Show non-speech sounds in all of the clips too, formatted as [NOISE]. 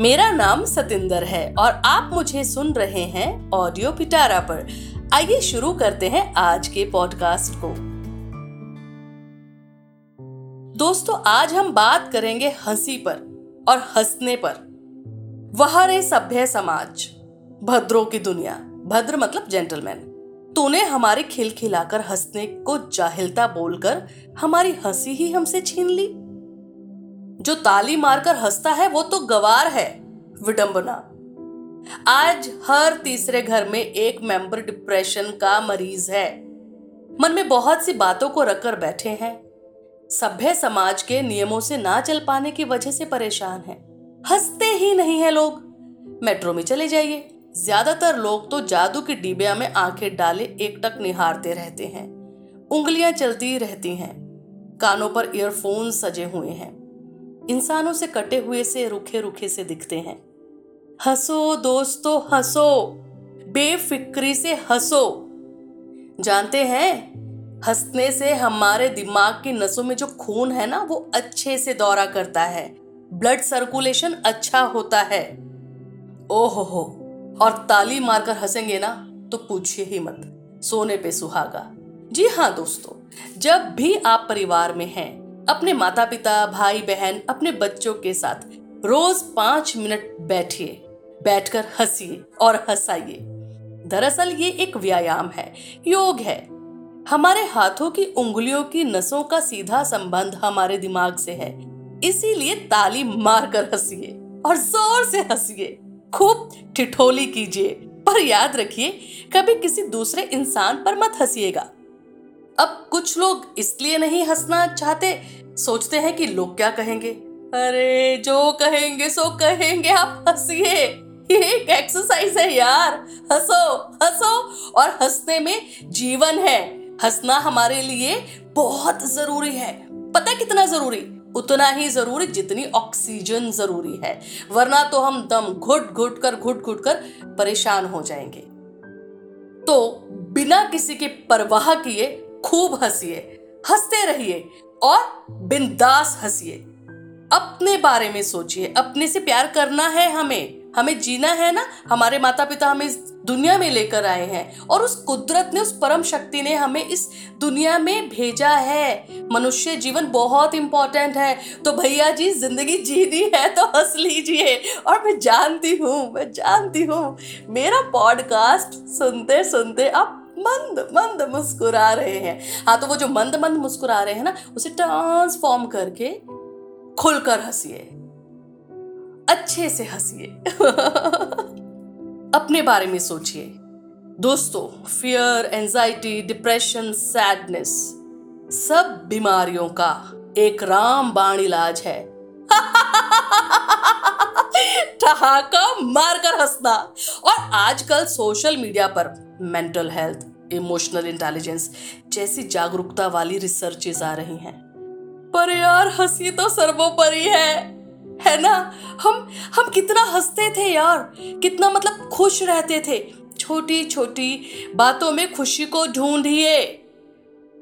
मेरा नाम सतिंदर है और आप मुझे सुन रहे हैं ऑडियो पिटारा पर। आइए शुरू करते हैं आज के पॉडकास्ट को। दोस्तों, आज हम बात करेंगे हँसी पर और हंसने पर। वह रे सभ्य समाज, भद्रों की दुनिया। भद्र मतलब जेंटलमैन तूने हमारे खिलखिलाकर हंसने को जाहिलता बोलकर हमारी हँसी ही हमसे छीन ली। जो ताली मारकर हंसता है, वो तो गवार है, विडंबना। आज हर तीसरे घर में एक मेंबर डिप्रेशन का मरीज़ है। मन में बहुत सी बातों को रखकर बैठे हैं। सभ्य समाज के नियमों से ना चल पाने की वजह से परेशान है। हँसते ही नहीं है लोग। मेट्रो में चले जाइए। ज़्यादातर लोग तो जादू की डिबिया में आँखें डाले एकटक निहारते रहते हैं। उंगलियाँ चलती रहती हैं। कानों पर ईयरफोन सजे हुए हैं। इंसानों से कटे हुए से रुखे रुखे से दिखते हैं। हंसो दोस्तों, हंसो। बेफिक्री से हंसो। जानते हैं? हंसने से हमारे दिमाग की नसों में जो खून है ना, वो अच्छे से दौरा करता है। ब्लड सर्कुलेशन अच्छा होता है। ओहो और ताली मारकर हंसेंगे ना तो पूछिए ही मत। सोने पे सुहागा। जी हाँ दोस्तों, जब भी आप परिवार में हैं अपने माता पिता भाई बहन अपने बच्चों के साथ रोज पाँच मिनट बैठिए, बैठकर हंसिए और हंसाइए। दरअसल ये एक व्यायाम है, योग है। हमारे हाथों की उंगलियों की नसों का सीधा संबंध हमारे दिमाग से है, इसीलिए ताली मारकर हंसिए और ज़ोर से हंसिए। खूब ठिठोली कीजिए, पर याद रखिए, कभी किसी दूसरे इंसान पर मत हंसिएगा। अब कुछ लोग इसलिए नहीं हंसना चाहते, सोचते हैं कि लोग क्या कहेंगे। अरे, जो कहेंगे सो कहेंगे, आप हंसिए। एक एक्सरसाइज है यार। हंसो हंसो और हंसने में जीवन है। हंसना हमारे लिए बहुत ज़रूरी है। पता कितना ज़रूरी? उतना ही ज़रूरी जितनी ऑक्सीजन ज़रूरी है। वरना तो हम दम घुट घुट कर, घुट घुट कर परेशान हो जाएँगे। तो बिना किसी की परवाह किए खूब हंसिए, हँसते रहिए और बिंदास हंसिए। अपने बारे में सोचिए, अपने से प्यार करना है हमें हमें जीना है ना? हमारे माता पिता हमें इस दुनिया में लेकर आए हैं और उस कुदरत ने, उस परम शक्ति ने हमें इस दुनिया में भेजा है। मनुष्य जीवन बहुत इंपॉर्टेंट है। तो भैया जी, ज़िंदगी जीनी है तो हंस लीजिए और मैं जानती हूँ, मैं जानती हूँ। मेरा पॉडकास्ट सुनते सुनते आप मंद मंद मुस्कुरा रहे हैं। हाँ तो वो जो मंद मंद मुस्कुरा रहे हैं ना, उसे ट्रांसफॉर्म करके खुलकर हंसिए। अच्छे से हंसिए। [LAUGHS] अपने बारे में सोचिए। दोस्तों फियर एंजाइटी डिप्रेशन सैडनेस सब बीमारियों का एक राम बाण इलाज है। [LAUGHS] ठहाका मारकर हंसना। और आजकल सोशल मीडिया पर मेंटल हेल्थ इमोशनल इंटेलिजेंस जैसी जागरूकता वाली रिसर्चेस आ रही हैं। पर यार, हँसी तो सर्वोपरि है। है ना? हम हम कितना हँसते थे यार। कितना मतलब खुश रहते थे। छोटी छोटी बातों में खुशी को ढूंढिए।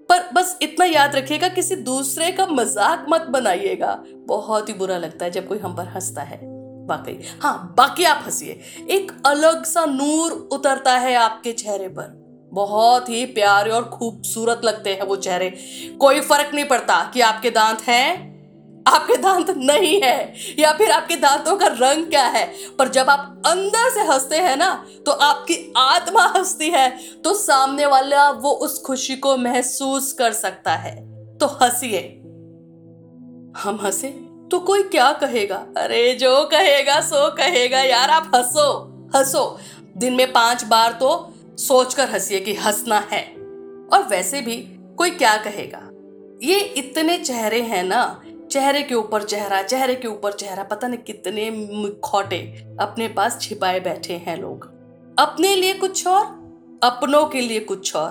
पर बस इतना याद रखिएगा, किसी दूसरे का मज़ाक मत बनाइएगा। बहुत ही बुरा लगता है जब कोई हम पर हंसता है। वाकई। हाँ बाकी आप हंसिए। एक अलग सा नूर उतरता है आपके चेहरे पर। बहुत ही प्यारे और खूबसूरत लगते हैं वो चेहरे। कोई फ़र्क नहीं पड़ता कि आपके दांत हैं, आपके दांत नहीं है, या फिर आपके दांतों का रंग क्या है। पर जब आप अंदर से हँसते हैं ना तो आपकी आत्मा हंसती है तो सामने वाला वो उस खुशी को महसूस कर सकता है। तो हंसिए। हम हंसे? तो कोई क्या कहेगा? अरे, जो कहेगा, सो कहेगा। यार, आप हंसो हंसो। दिन में पाँच बार तो सोचकर हंसिए कि हंसना है। और वैसे भी कोई क्या कहेगा? ये इतने चेहरे हैं ना, चेहरे के ऊपर चेहरा, चेहरे के ऊपर चेहरा, पता नहीं कितने खोटे अपने पास छिपाए बैठे हैं लोग। अपने लिए कुछ और, अपनों के लिए कुछ और,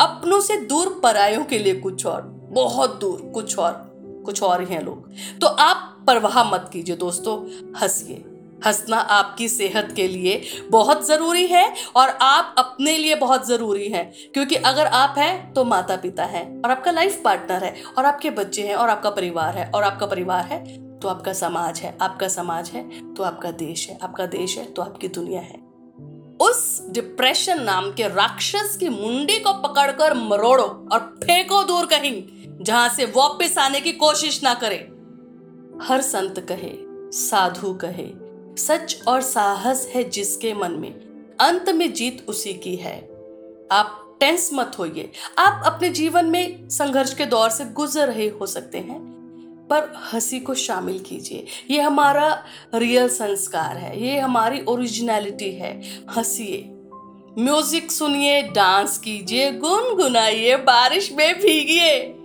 अपनों से दूर परायों के लिए कुछ और, बहुत दूर कुछ और कुछ और ही हैं लोग। तो आप परवाह मत कीजिए दोस्तों, हंसिए। हंसना आपकी सेहत के लिए बहुत ज़रूरी है और आप अपने लिए बहुत ज़रूरी है। क्योंकि अगर आप हैं तो माता पिता है और आपका लाइफ पार्टनर है और आपके बच्चे हैं और आपका परिवार है और आपका परिवार है तो आपका समाज है, आपका समाज है तो आपका देश है, आपका देश है तो आपकी दुनिया है। उस डिप्रेशन नाम के राक्षस की मुंडी को पकड़कर मरोड़ो और फेंको दूर कहीं, जहाँ से वापस आने की कोशिश ना करे। हर संत कहे, साधु कहे सच और साहस है जिसके मन में। अंत में जीत उसी की है। आप टेंस मत होइए। आप अपने जीवन में संघर्ष के दौर से गुजर रहे हो सकते हैं, पर हँसी को शामिल कीजिए। ये हमारा रियल संस्कार है। ये हमारी ओरिजिनलिटी है। हंसिए। म्यूज़िक सुनिए डांस कीजिए, गुनगुनाइए, बारिश में भीगिए।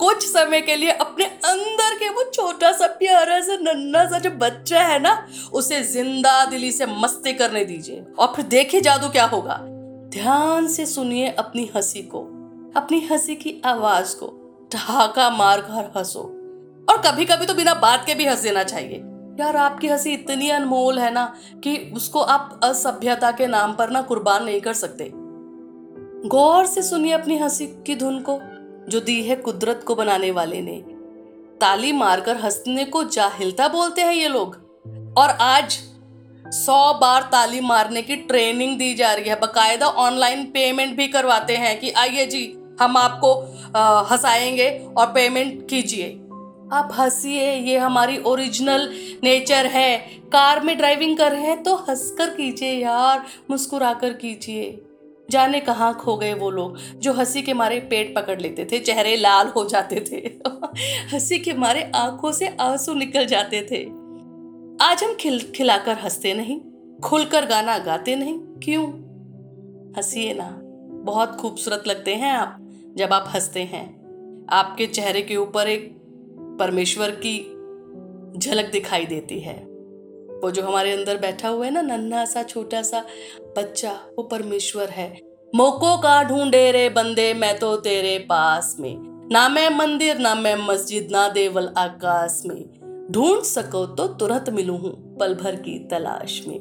कुछ समय के लिए अपने अंदर के वो छोटा सा प्यारा सा नन्ना सा जो बच्चा है ना, उसे ज़िंदा दिली से मस्ती करने दीजिए। और फिर देखिए जादू क्या होगा। ध्यान से सुनिए अपनी हँसी को, अपनी हँसी की आवाज़ को। ठहाका मार कर हंसो। और कभी कभी तो बिना बात के भी हंस देना चाहिए। यार, आपकी हँसी इतनी अनमोल है ना कि उसको आप असभ्यता के नाम पर ना कुर्बान नहीं कर सकते। गौर से सुनिए अपनी हँसी की धुन को। जो दी है कुदरत को बनाने वाले ने। ताली मारकर हंसने को जाहिलता बोलते हैं ये लोग। और आज सौ बार ताली मारने की ट्रेनिंग दी जा रही है। बकायदा ऑनलाइन पेमेंट भी करवाते हैं कि आइए जी, हम आपको हंसाएँगे और पेमेंट कीजिए। आप हंसिए, ये हमारी ओरिजिनल नेचर है। कार में ड्राइविंग कर रहे हैं तो हंसकर कीजिए यार, मुस्कुराकर कीजिए। जाने कहाँ खो गए वो लोग, जो हँसी के मारे पेट पकड़ लेते थे, चेहरे लाल हो जाते थे, [LAUGHS] हँसी के मारे आँखों से आँसू निकल जाते थे। आज हम खिल, खिलाकर हँसते नहीं, खुलकर गाना गाते नहीं, क्यों? हंसिए ना, बहुत खूबसूरत लगते हैं आप, जब आप हँसते हैं। आपके चेहरे के ऊपर एक परमेश्वर की झलक दिखाई देती है। वो जो हमारे अंदर बैठा हुआ है ना नन्हा सा छोटा सा बच्चा, वो परमेश्वर है। मोको का ढूंढे रे बंदे, मैं तो तेरे पास में। ना मैं मंदिर, ना मैं मस्जिद, ना देवल आकाश में। ढूंढ सको तो तुरंत मिलू हूँ पल भर की तलाश में।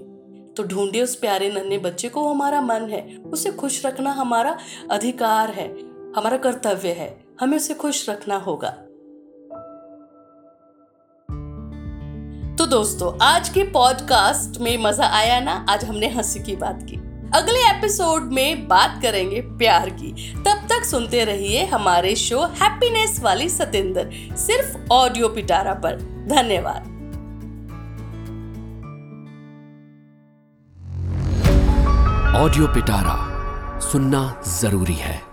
तो ढूंढे उस प्यारे नन्हे बच्चे को हमारा मन है। उसे खुश रखना हमारा अधिकार है, हमारा कर्तव्य है। हमें उसे खुश रखना होगा। दोस्तों, आज के पॉडकास्ट में मज़ा आया ना? आज हमने हँसी की बात की। अगले एपिसोड में बात करेंगे प्यार की। तब तक सुनते रहिए हमारे शो हैप्पीनेस वाली सतेंद्र, सिर्फ़ ऑडियो पिटारा पर। धन्यवाद। ऑडियो पिटारा सुनना ज़रूरी है।